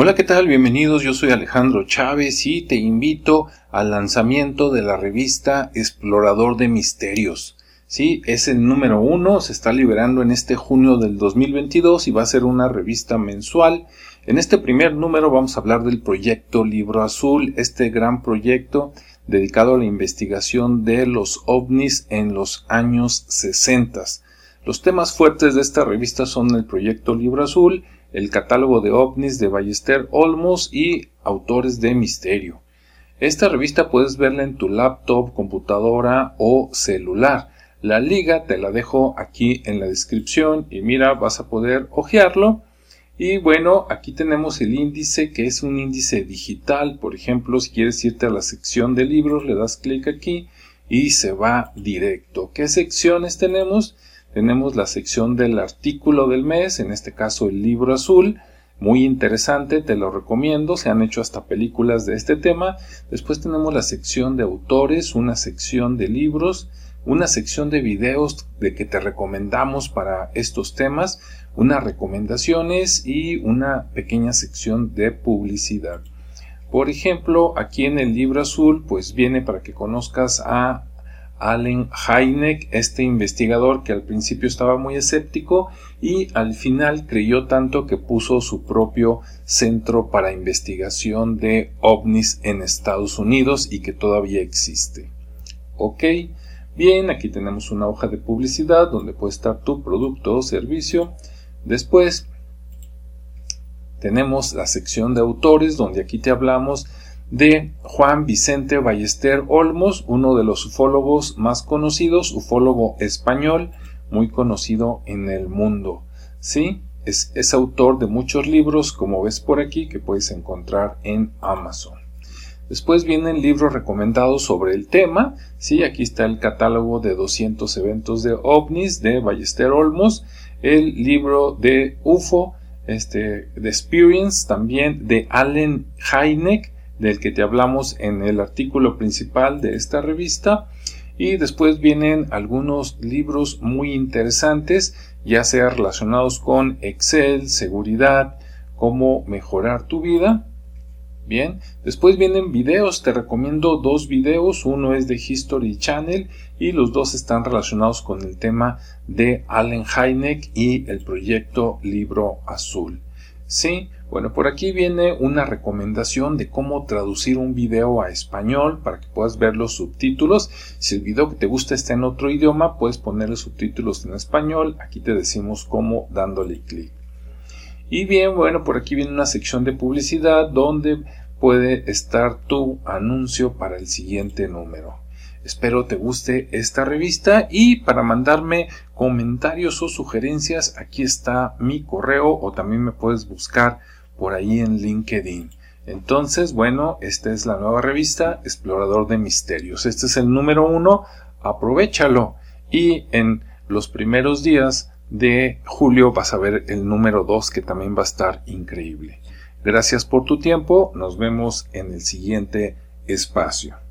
Hola, ¿qué tal? Bienvenidos, yo soy Alejandro Chávez y te invito al lanzamiento de la revista Explorador de Misterios. Sí, es el número uno, se está liberando en este junio del 2022 y va a ser una revista mensual. En este primer número vamos a hablar del proyecto Libro Azul, este gran proyecto dedicado a la investigación de los ovnis en los años 60. Los temas fuertes de esta revista son el proyecto Libro Azul, el catálogo de ovnis de Ballester Olmos y autores de misterio. Esta revista puedes verla en tu laptop, computadora o celular. La liga te la dejo aquí en la descripción y mira, vas a poder hojearlo. Y bueno, aquí tenemos el índice que es un índice digital. Por ejemplo, si quieres irte a la sección de libros, le das clic aquí y se va directo. ¿Qué secciones tenemos? Tenemos la sección del artículo del mes, en este caso el libro azul, muy interesante, te lo recomiendo, se han hecho hasta películas de este tema. Después tenemos la sección de autores, una sección de libros, una sección de videos de que te recomendamos para estos temas, unas recomendaciones y una pequeña sección de publicidad. Por ejemplo, aquí en el libro azul, pues viene para que conozcas a Allen Hynek, este investigador que al principio estaba muy escéptico y al final creyó tanto que puso su propio centro para investigación de ovnis en Estados Unidos y que todavía existe. Ok, bien, aquí tenemos una hoja de publicidad donde puede estar tu producto o servicio. Después tenemos la sección de autores donde aquí te hablamos de Juan Vicente Ballester Olmos, uno de los ufólogos más conocidos, ufólogo español, muy conocido en el mundo. ¿Sí? Es, es, autor de muchos libros, como ves por aquí, que puedes encontrar en Amazon. Después vienen libros recomendados sobre el tema. Sí, aquí está el catálogo de 200 eventos de ovnis de Ballester Olmos, el libro de UFO, este, de Experience, también de Allen Hynek, del que te hablamos en el artículo principal de esta revista. Y después vienen algunos libros muy interesantes, ya sea relacionados con Excel, seguridad, cómo mejorar tu vida. Bien, después vienen videos, te recomiendo dos videos, uno es de History Channel y los dos están relacionados con el tema de Allen Hynek y el proyecto Libro Azul. Sí, bueno, por aquí viene una recomendación de cómo traducir un video a español para que puedas ver los subtítulos. Si el video que te gusta está en otro idioma, puedes ponerle subtítulos en español. Aquí te decimos cómo dándole clic. Y bien, bueno, por aquí viene una sección de publicidad donde puede estar tu anuncio para el siguiente número. Espero te guste esta revista y para mandarme comentarios o sugerencias aquí está mi correo o también me puedes buscar por ahí en LinkedIn. Entonces, bueno, esta es la nueva revista Explorador de Misterios. Este es el número uno, aprovechalo. Y en los primeros días de julio vas a ver el número dos que también va a estar increíble. Gracias por tu tiempo, nos vemos en el siguiente espacio.